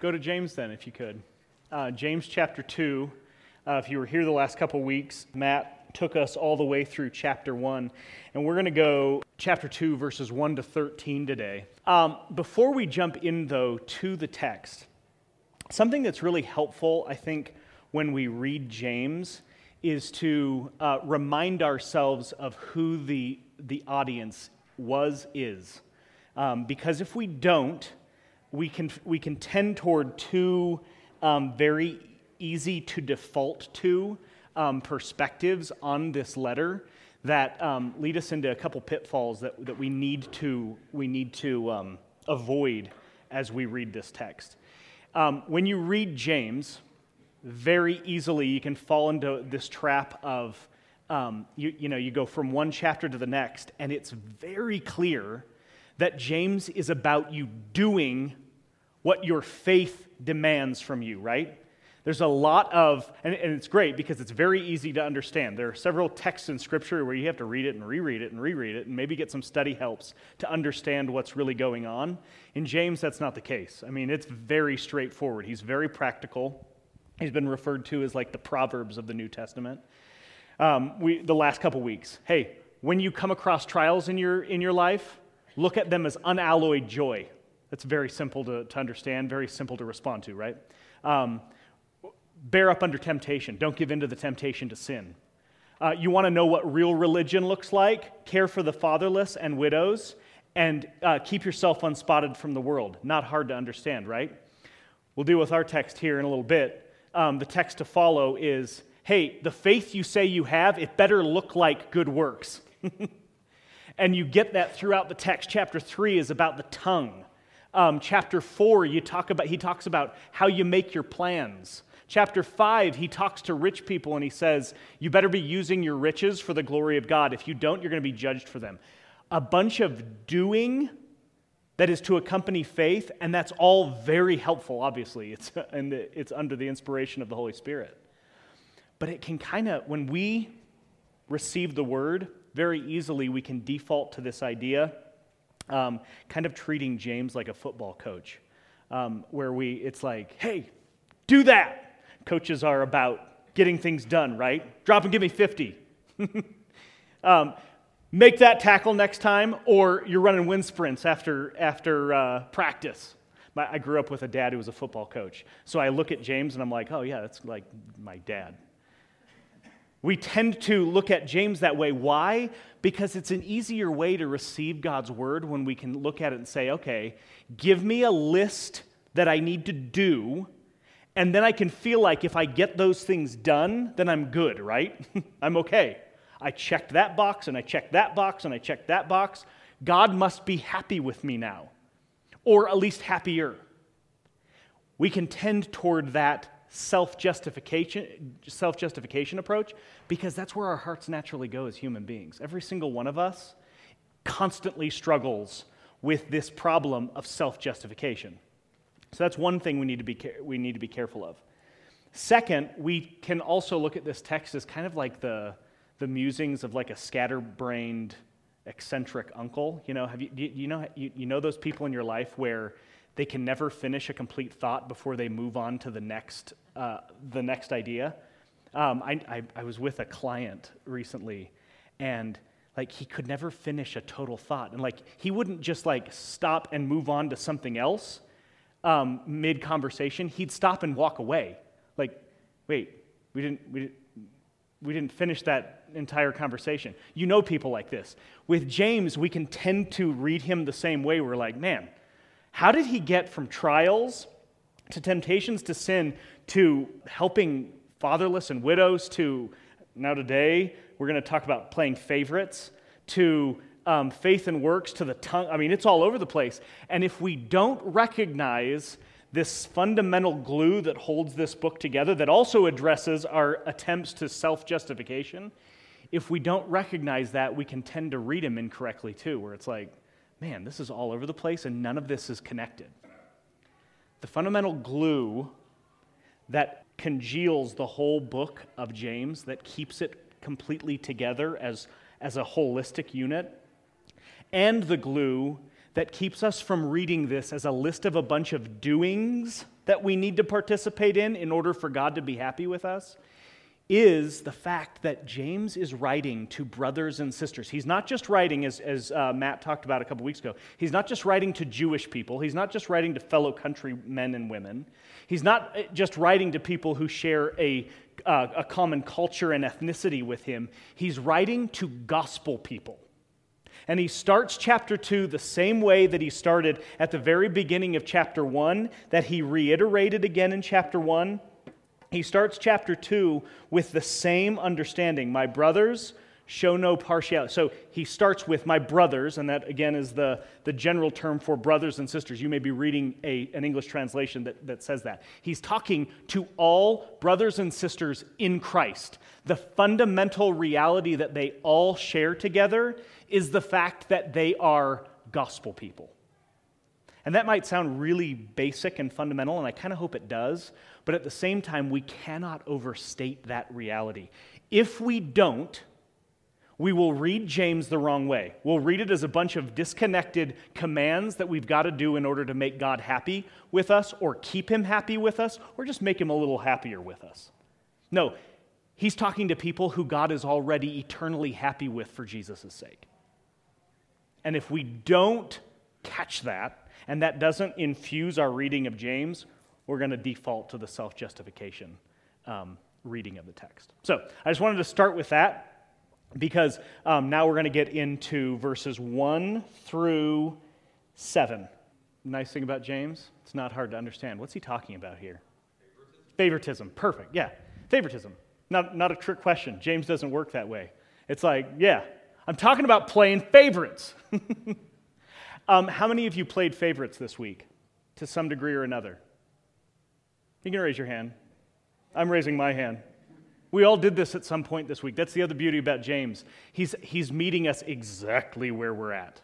Go to James then, if you could. Uh, James chapter 2. Uh, if you were here the last couple weeks, Matt took us all the way through chapter 1. And we're going to go chapter 2, verses 1 to 13 today. Um, before we jump in, though, to the text, something that's really helpful, I think, when we read James is to uh, remind ourselves of who the, the audience was, is. Um, because if we don't, we can, we can tend toward two um, very easy to default to um, perspectives on this letter that um, lead us into a couple pitfalls that, that we need to, we need to um, avoid as we read this text. Um, when you read James, very easily you can fall into this trap of um, you, you know you go from one chapter to the next and it's very clear that james is about you doing what your faith demands from you right? There's a lot of and, it's great because it's very easy to understand. There are several texts in scripture where you have to read it and reread it and reread it and maybe get some study helps to understand what's really going on. In james that's not the case. I mean it's very straightforward. He's very practical. He's been referred to as like the Proverbs of the New Testament. Um, we, the last couple weeks. Hey, when you come across trials in your, in your life, look at them as unalloyed joy. That's very simple to, to understand, very simple to respond to, right? Um, bear up under temptation. Don't give in to the temptation to sin. Uh, you want to know what real religion looks like? Care for the fatherless and widows, and uh, keep yourself unspotted from the world. Not hard to understand, right? We'll deal with our text here in a little bit um, the text to follow is hey, the faith you say you have, it better look like good works. and you get that throughout the text. Chapter 3 is about the tongue. Um, chapter 4, you talk about, he talks about how you make your plans. Chapter 5, he talks to rich people and he says, You better be using your riches for the glory of God. If you don't, you're going to be judged for them. A bunch of doing that is to accompany faith, and that's all very helpful, obviously. It's, and it's under the inspiration of the Holy Spirit. But it can kind of, when we receive the word, very easily we can default to this idea, um, kind of treating James like a football coach, um, where we, it's like, hey, do that. Coaches are about getting things done, right? Drop and give me 50. um, make that tackle next time, or you're running wind sprints after, after uh, practice. My, I grew up with a dad who was a football coach. So I look at James and I'm like, oh, yeah, that's like my dad. We tend to look at James that way. Why? Because it's an easier way to receive God's word when we can look at it and say, okay, give me a list that I need to do, and then I can feel like if I get those things done, then I'm good, right? I'm okay. I checked that box and I checked that box and I checked that box. God must be happy with me now, or at least happier. We can tend toward that self justification self justification approach because that's where our hearts naturally go as human beings. Every single one of us constantly struggles with this problem of self justification. So that's one thing we need, to be, we need to be careful of. Second, we can also look at this text as kind of like the, the musings of like a scatterbrained, eccentric uncle. You know, have you, you, know, you, you know those people in your life where they can never finish a complete thought before they move on to the next, uh, the next idea? Um, I, I, I was with a client recently, and like he could never finish a total thought and like he wouldn't just like stop and move on to something else um, mid conversation he'd stop and walk away like wait we didn't we didn't we didn't finish that entire conversation. You know people like this. With James, we can tend to read him the same way. We're like, man, how did he get from trials to temptations to sin to helping fatherless and widows to now today we're going to talk about playing favorites to um, faith and works to the tongue. I mean, it's all over the place. And if we don't recognize this fundamental glue that holds this book together, that also addresses our attempts to self justification, if we don't recognize that, we can tend to read him incorrectly too, where it's like, man, this is all over the place and none of this is connected. The fundamental glue that congeals the whole book of James, that keeps it completely together as, as a holistic unit, and the glue that keeps us from reading this as a list of a bunch of doings that we need to participate in in order for God to be happy with us is the fact that James is writing to brothers and sisters. He's not just writing, as, as uh, Matt talked about a couple weeks ago, he's not just writing to Jewish people, he's not just writing to fellow countrymen and women, he's not uh, just writing to people who share a, uh, a common culture and ethnicity with him, he's writing to gospel people. And he starts chapter 2 the same way that he started at the very beginning of chapter 1, that he reiterated again in chapter 1 he starts chapter 2 with the same understanding. My brothers, show no partiality. So he starts with my brothers, and that again is the, the general term for brothers and sisters. You may be reading a, an English translation that, that says that. He's talking to all brothers and sisters in Christ. The fundamental reality that they all share together is the fact that they are gospel people. And that might sound really basic and fundamental, and I kind of hope it does, but at the same time, we cannot overstate that reality. If we don't, we will read James the wrong way. We'll read it as a bunch of disconnected commands that we've got to do in order to make God happy with us, or keep him happy with us, or just make him a little happier with us. No, he's talking to people who God is already eternally happy with for Jesus' sake. And if we don't catch that, and that doesn't infuse our reading of James, we're going to default to the self justification um, reading of the text. So I just wanted to start with that because um, now we're going to get into verses 1 through 7. Nice thing about James, it's not hard to understand. What's he talking about here? Favoritism. Favoritism. Perfect. Yeah. Favoritism. Not, not a trick question. James doesn't work that way. It's like, yeah, I'm talking about playing favorites. um, how many of you played favorites this week to some degree or another? You can raise your hand. I'm raising my hand. We all did this at some point this week. That's the other beauty about James. He's, he's meeting us exactly where we're at.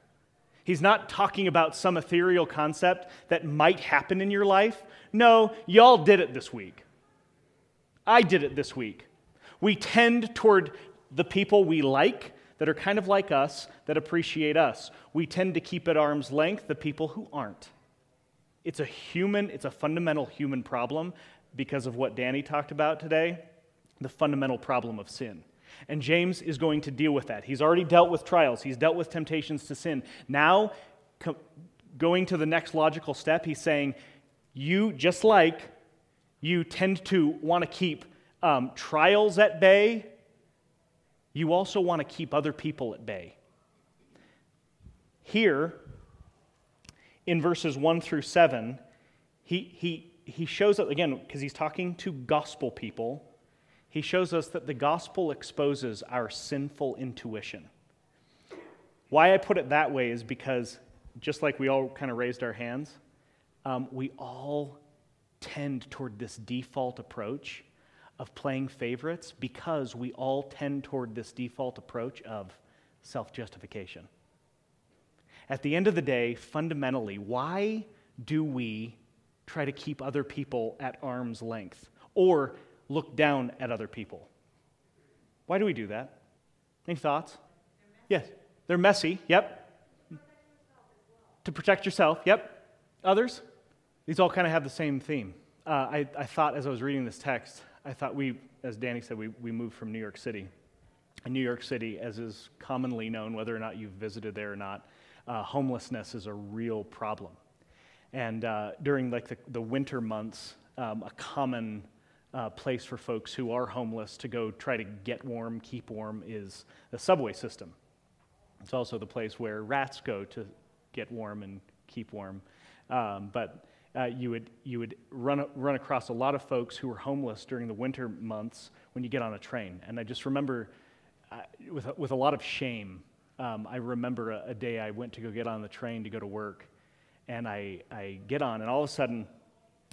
He's not talking about some ethereal concept that might happen in your life. No, y'all did it this week. I did it this week. We tend toward the people we like that are kind of like us, that appreciate us. We tend to keep at arm's length the people who aren't. It's a human, it's a fundamental human problem because of what Danny talked about today the fundamental problem of sin. And James is going to deal with that. He's already dealt with trials, he's dealt with temptations to sin. Now, co- going to the next logical step, he's saying, You, just like you tend to want to keep um, trials at bay, you also want to keep other people at bay. Here, in verses 1 through 7, he, he, he shows up, again, because he's talking to gospel people, he shows us that the gospel exposes our sinful intuition. Why I put it that way is because, just like we all kind of raised our hands, um, we all tend toward this default approach of playing favorites because we all tend toward this default approach of self justification. At the end of the day, fundamentally, why do we try to keep other people at arm's length or look down at other people? Why do we do that? Any thoughts? Yes. They're messy. Yep. To protect yourself. Yep. Others? These all kind of have the same theme. Uh, I, I thought as I was reading this text, I thought we, as Danny said, we, we moved from New York City. In New York City, as is commonly known, whether or not you've visited there or not, uh, homelessness is a real problem. And uh, during like the, the winter months, um, a common uh, place for folks who are homeless to go try to get warm, keep warm, is the subway system. It's also the place where rats go to get warm and keep warm. Um, but uh, you would, you would run, run across a lot of folks who were homeless during the winter months when you get on a train. And I just remember uh, with, with a lot of shame um, I remember a, a, day I went to go get on the train to go to work, and I, I get on, and all of a sudden,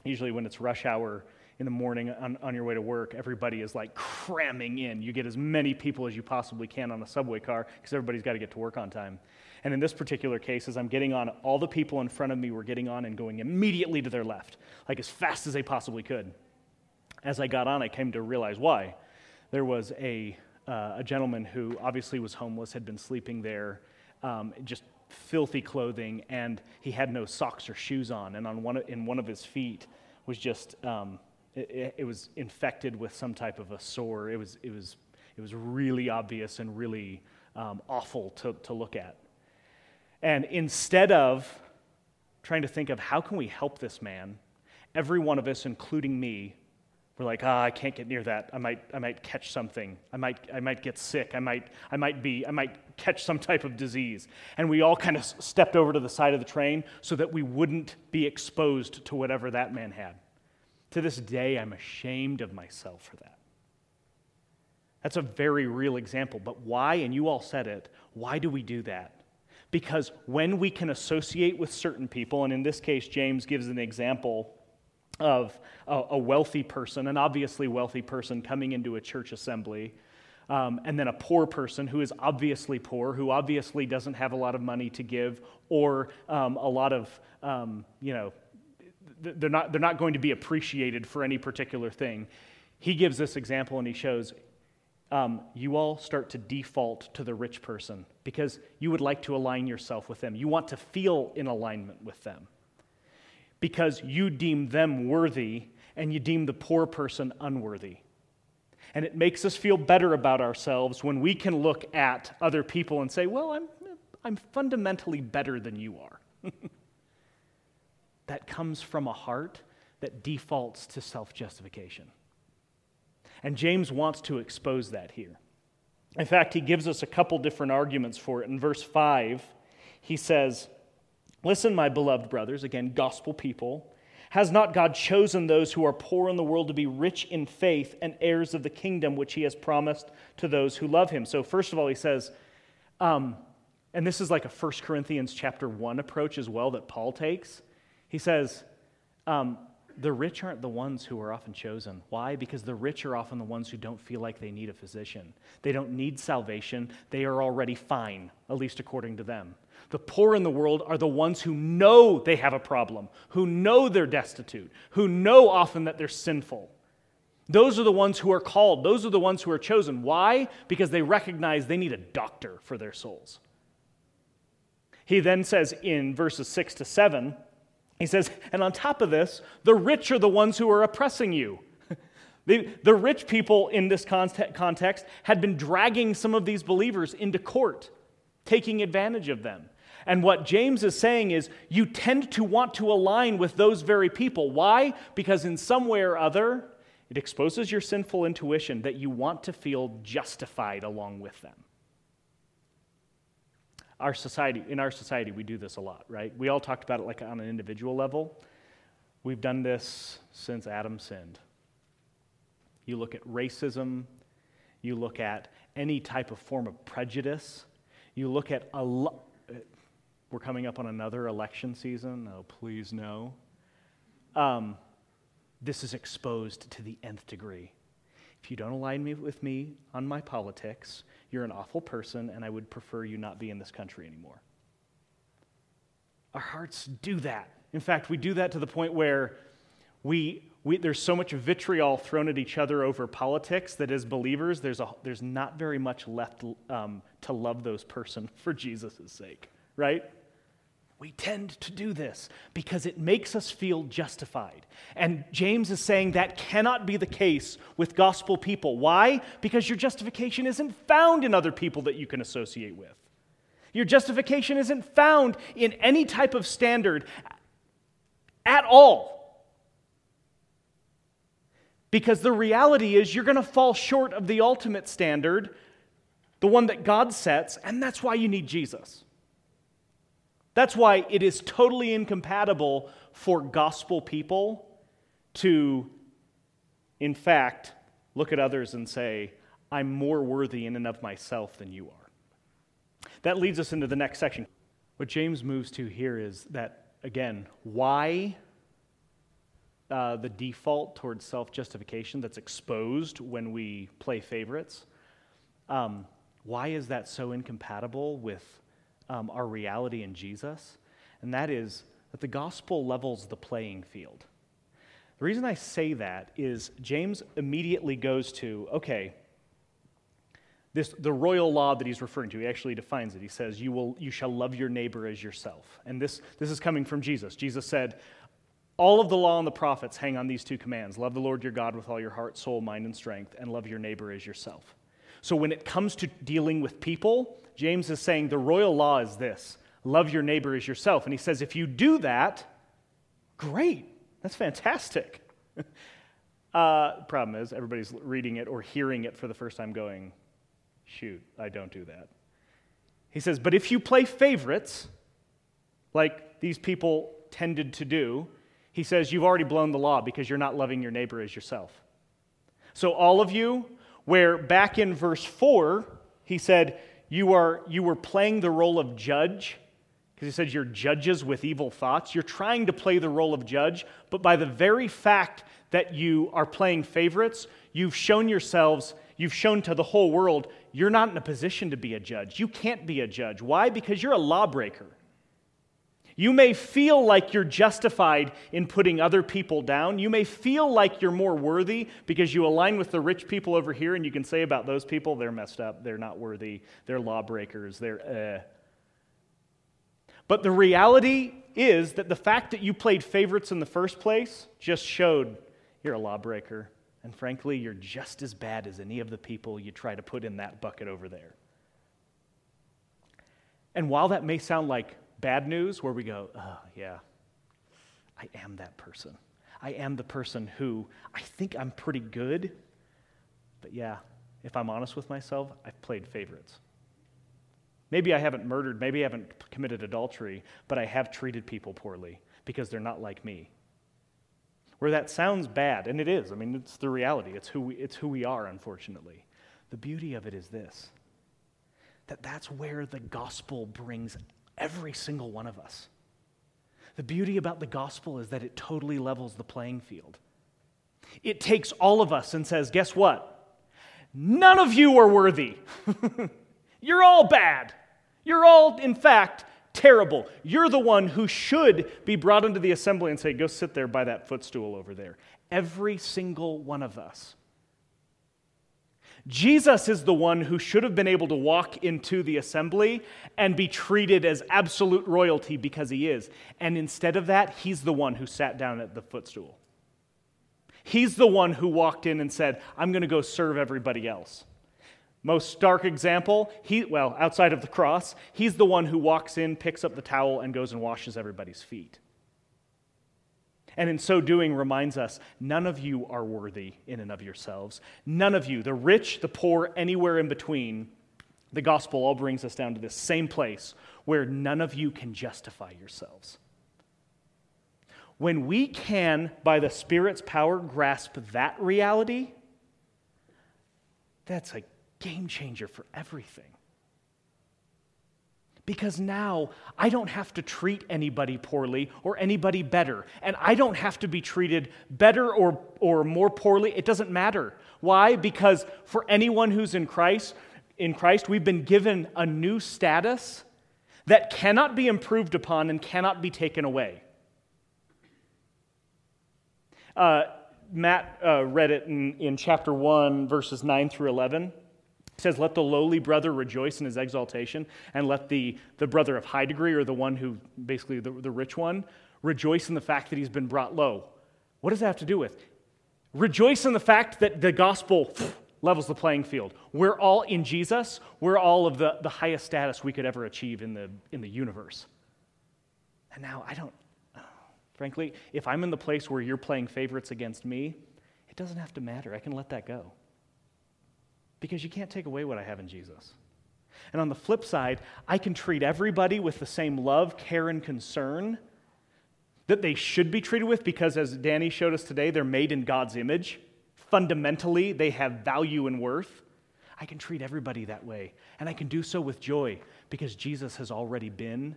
usually when it's rush hour in the morning on, on your way to work, everybody is like cramming in. You get as many people as you possibly can on a subway car because everybody's got to get to work on time. And in this particular case, as I'm getting on, all the people in front of me were getting on and going immediately to their left, like as fast as they possibly could. As I got on, I came to realize why. There was a uh, a gentleman who obviously was homeless, had been sleeping there, um, just filthy clothing, and he had no socks or shoes on, and on one, in one of his feet was just, um, it, it, was infected with some type of a sore. It was, it was, it was really obvious and really um, awful to, to look at. And instead of trying to think of how can we help this man, every one of us, including me, we're like, ah, I can't get near that. I might, I might catch something. I might, I might get sick. I might, I might be, I might catch some type of disease. And we all kind of stepped over to the side of the train so that we wouldn't be exposed to whatever that man had. To this day, I'm ashamed of myself for that. That's a very real example. But why, and you all said it, why do we do that? Because when we can associate with certain people, and in this case, James gives an example of a, a wealthy person, an obviously wealthy person coming into a church assembly, um, and then a poor person who is obviously poor, who obviously doesn't have a lot of money to give, or um, a lot of, um, you know, they're not, they're not going to be appreciated for any particular thing. He gives this example and he shows um, you all start to default to the rich person because you would like to align yourself with them. You want to feel in alignment with them because you deem them worthy and you deem the poor person unworthy. And it makes us feel better about ourselves when we can look at other people and say, Well, I'm, I'm fundamentally better than you are. that comes from a heart that defaults to self justification. And James wants to expose that here. In fact, he gives us a couple different arguments for it. In verse 5, he says, Listen, my beloved brothers, again, gospel people. Has not God chosen those who are poor in the world to be rich in faith and heirs of the kingdom which he has promised to those who love him? So, first of all, he says, um, and this is like a 1 Corinthians chapter 1 approach as well that Paul takes. He says, um, the rich aren't the ones who are often chosen. Why? Because the rich are often the ones who don't feel like they need a physician. They don't need salvation. They are already fine, at least according to them. The poor in the world are the ones who know they have a problem, who know they're destitute, who know often that they're sinful. Those are the ones who are called. Those are the ones who are chosen. Why? Because they recognize they need a doctor for their souls. He then says in verses 6 to 7, he says, and on top of this, the rich are the ones who are oppressing you. the, the rich people in this context had been dragging some of these believers into court, taking advantage of them. And what James is saying is, you tend to want to align with those very people. Why? Because in some way or other, it exposes your sinful intuition that you want to feel justified along with them our society, in our society, we do this a lot, right? We all talked about it like on an individual level. We've done this since Adam sinned. You look at racism, you look at any type of form of prejudice, you look at a lo- we're coming up on another election season. Oh, please no. Um, this is exposed to the nth degree. If you don't align me with me on my politics, you're an awful person, and I would prefer you not be in this country anymore. Our hearts do that. In fact, we do that to the point where we, we, there's so much vitriol thrown at each other over politics that as believers, there's, a, there's not very much left um, to love those person for Jesus' sake, right? We tend to do this because it makes us feel justified. And James is saying that cannot be the case with gospel people. Why? Because your justification isn't found in other people that you can associate with. Your justification isn't found in any type of standard at all. Because the reality is, you're going to fall short of the ultimate standard, the one that God sets, and that's why you need Jesus. That's why it is totally incompatible for gospel people to, in fact, look at others and say, I'm more worthy in and of myself than you are. That leads us into the next section. What James moves to here is that, again, why uh, the default towards self justification that's exposed when we play favorites, um, why is that so incompatible with um, our reality in Jesus, and that is that the gospel levels the playing field. The reason I say that is James immediately goes to okay, This, the royal law that he's referring to, he actually defines it. He says, you, will, you shall love your neighbor as yourself. And this, this is coming from Jesus. Jesus said, All of the law and the prophets hang on these two commands love the Lord your God with all your heart, soul, mind, and strength, and love your neighbor as yourself. So when it comes to dealing with people, James is saying the royal law is this love your neighbor as yourself. And he says, if you do that, great. That's fantastic. uh, problem is, everybody's reading it or hearing it for the first time going, shoot, I don't do that. He says, but if you play favorites, like these people tended to do, he says, you've already blown the law because you're not loving your neighbor as yourself. So, all of you, where back in verse 4, he said, you, are, you were playing the role of judge because he said you're judges with evil thoughts. You're trying to play the role of judge, but by the very fact that you are playing favorites, you've shown yourselves, you've shown to the whole world, you're not in a position to be a judge. You can't be a judge. Why? Because you're a lawbreaker. You may feel like you're justified in putting other people down. You may feel like you're more worthy because you align with the rich people over here, and you can say about those people, they're messed up, they're not worthy, they're lawbreakers, they're uh. But the reality is that the fact that you played favorites in the first place just showed you're a lawbreaker. And frankly, you're just as bad as any of the people you try to put in that bucket over there. And while that may sound like bad news, where we go, oh, yeah, I am that person. I am the person who I think I'm pretty good. But yeah, if I'm honest with myself, I've played favorites. Maybe I haven't murdered, maybe I haven't committed adultery, but I have treated people poorly because they're not like me. Where that sounds bad, and it is, I mean, it's the reality, it's who we, it's who we are, unfortunately. The beauty of it is this that that's where the gospel brings every single one of us. The beauty about the gospel is that it totally levels the playing field. It takes all of us and says, guess what? None of you are worthy. You're all bad. You're all, in fact, terrible. You're the one who should be brought into the assembly and say, Go sit there by that footstool over there. Every single one of us. Jesus is the one who should have been able to walk into the assembly and be treated as absolute royalty because he is. And instead of that, he's the one who sat down at the footstool. He's the one who walked in and said, I'm going to go serve everybody else. Most stark example, he, well, outside of the cross, he's the one who walks in, picks up the towel, and goes and washes everybody's feet. And in so doing, reminds us none of you are worthy in and of yourselves. None of you, the rich, the poor, anywhere in between, the gospel all brings us down to this same place where none of you can justify yourselves. When we can, by the Spirit's power, grasp that reality, that's a game changer for everything. Because now I don't have to treat anybody poorly or anybody better. And I don't have to be treated better or, or more poorly. It doesn't matter. Why? Because for anyone who's in Christ, in Christ, we've been given a new status that cannot be improved upon and cannot be taken away. Uh, Matt uh, read it in, in chapter 1, verses 9 through 11 says, Let the lowly brother rejoice in his exaltation, and let the, the brother of high degree, or the one who, basically the, the rich one, rejoice in the fact that he's been brought low. What does that have to do with? Rejoice in the fact that the gospel levels the playing field. We're all in Jesus, we're all of the, the highest status we could ever achieve in the, in the universe. And now I don't, frankly, if I'm in the place where you're playing favorites against me, it doesn't have to matter. I can let that go because you can't take away what I have in Jesus. And on the flip side, I can treat everybody with the same love, care, and concern that they should be treated with because, as Danny showed us today, they're made in God's image. Fundamentally, they have value and worth. I can treat everybody that way. And I can do so with joy because Jesus has already been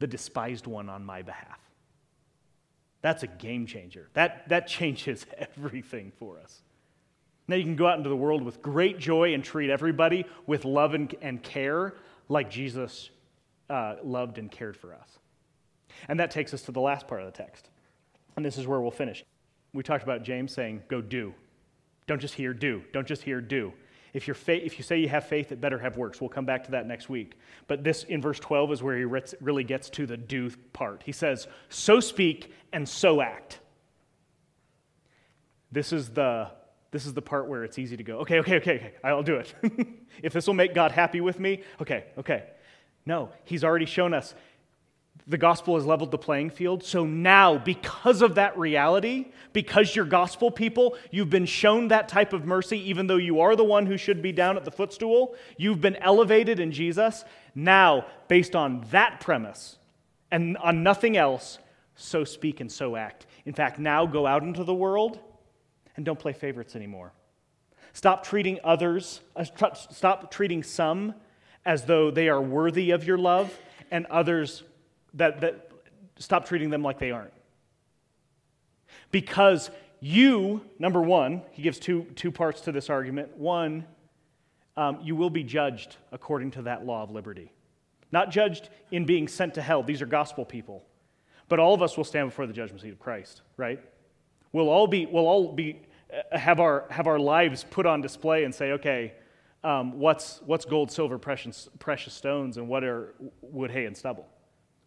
the despised one on my behalf. That's a game changer. That, that changes everything for us. Now you can go out into the world with great joy and treat everybody with love and, and care like Jesus uh, loved and cared for us. And that takes us to the last part of the text. And this is where we'll finish. We talked about James saying, Go do. Don't just hear, do. Don't just hear, do. If, you're fa- if you say you have faith, it better have works. We'll come back to that next week. But this in verse 12 is where he really gets to the do part. He says, So speak and so act. This is the this is the part where it's easy to go, okay, okay, okay, okay, I'll do it. if this will make God happy with me, okay, okay. No, He's already shown us the gospel has leveled the playing field. So now, because of that reality, because you're gospel people, you've been shown that type of mercy, even though you are the one who should be down at the footstool. You've been elevated in Jesus. Now, based on that premise and on nothing else, so speak and so act. In fact, now go out into the world and don't play favorites anymore. Stop treating others, uh, stop treating some as though they are worthy of your love and others that, that stop treating them like they aren't. Because you, number one, he gives two, two parts to this argument. One, um, you will be judged according to that law of liberty. Not judged in being sent to hell. These are gospel people. But all of us will stand before the judgment seat of Christ, right? We'll all be, we'll all be have our, have our lives put on display and say, okay, um, what's, what's gold, silver, precious, precious stones, and what are wood, hay, and stubble?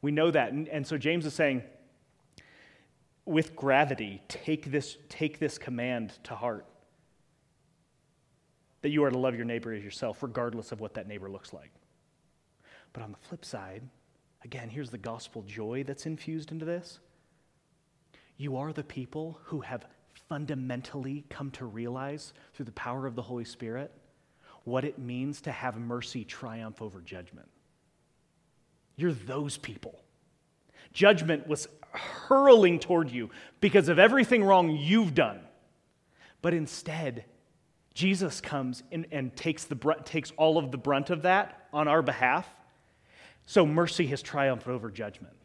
We know that. And, and so James is saying, with gravity, take this, take this command to heart that you are to love your neighbor as yourself, regardless of what that neighbor looks like. But on the flip side, again, here's the gospel joy that's infused into this. You are the people who have fundamentally come to realize through the power of the Holy Spirit what it means to have mercy triumph over judgment. You're those people. Judgment was hurling toward you because of everything wrong you've done. But instead, Jesus comes in and takes, the, takes all of the brunt of that on our behalf. So mercy has triumphed over judgment.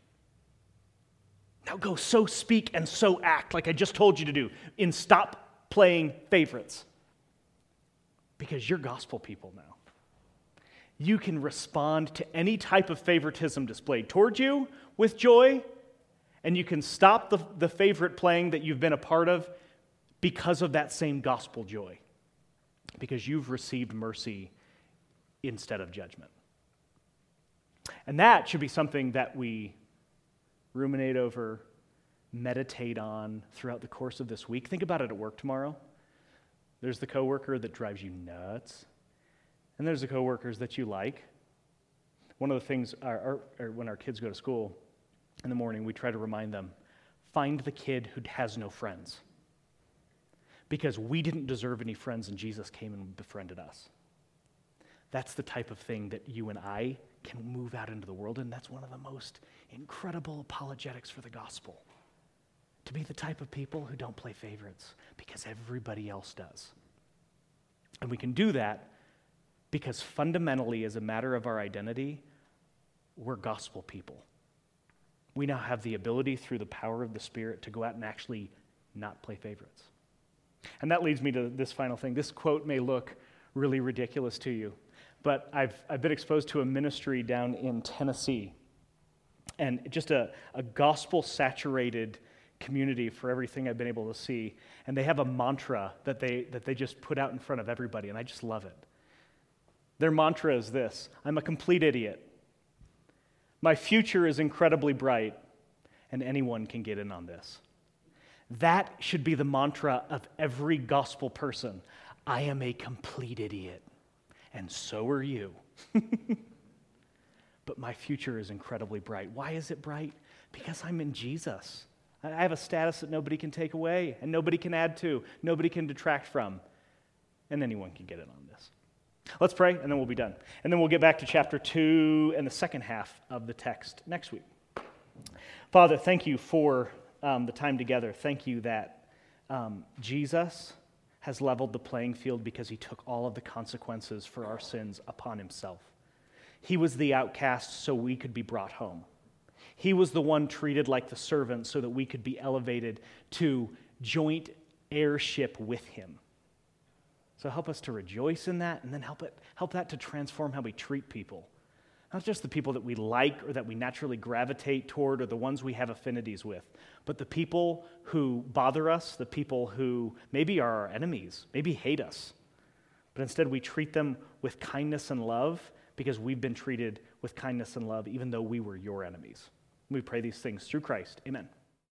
Now go so speak and so act, like I just told you to do, and stop playing favorites. Because you're gospel people now. You can respond to any type of favoritism displayed toward you with joy, and you can stop the, the favorite playing that you've been a part of because of that same gospel joy. Because you've received mercy instead of judgment. And that should be something that we ruminate over, meditate on throughout the course of this week. Think about it at work tomorrow. There's the coworker that drives you nuts, and there's the coworkers that you like. One of the things, our, our, when our kids go to school in the morning, we try to remind them find the kid who has no friends. Because we didn't deserve any friends, and Jesus came and befriended us. That's the type of thing that you and I can move out into the world, and that's one of the most incredible apologetics for the gospel. To be the type of people who don't play favorites because everybody else does. And we can do that because fundamentally, as a matter of our identity, we're gospel people. We now have the ability through the power of the Spirit to go out and actually not play favorites. And that leads me to this final thing. This quote may look really ridiculous to you, but I've, I've been exposed to a ministry down in Tennessee and just a, a gospel saturated community for everything I've been able to see. And they have a mantra that they, that they just put out in front of everybody, and I just love it. Their mantra is this I'm a complete idiot. My future is incredibly bright, and anyone can get in on this. That should be the mantra of every gospel person. I am a complete idiot, and so are you. but my future is incredibly bright. Why is it bright? Because I'm in Jesus. I have a status that nobody can take away and nobody can add to, nobody can detract from, and anyone can get in on this. Let's pray, and then we'll be done. And then we'll get back to chapter 2 and the second half of the text next week. Father, thank you for um, the time together. Thank you that um, Jesus has leveled the playing field because he took all of the consequences for our sins upon himself. He was the outcast so we could be brought home. He was the one treated like the servant so that we could be elevated to joint heirship with him. So help us to rejoice in that and then help, it, help that to transform how we treat people. Not just the people that we like or that we naturally gravitate toward or the ones we have affinities with, but the people who bother us, the people who maybe are our enemies, maybe hate us, but instead we treat them with kindness and love because we've been treated with kindness and love, even though we were your enemies. We pray these things through Christ. Amen.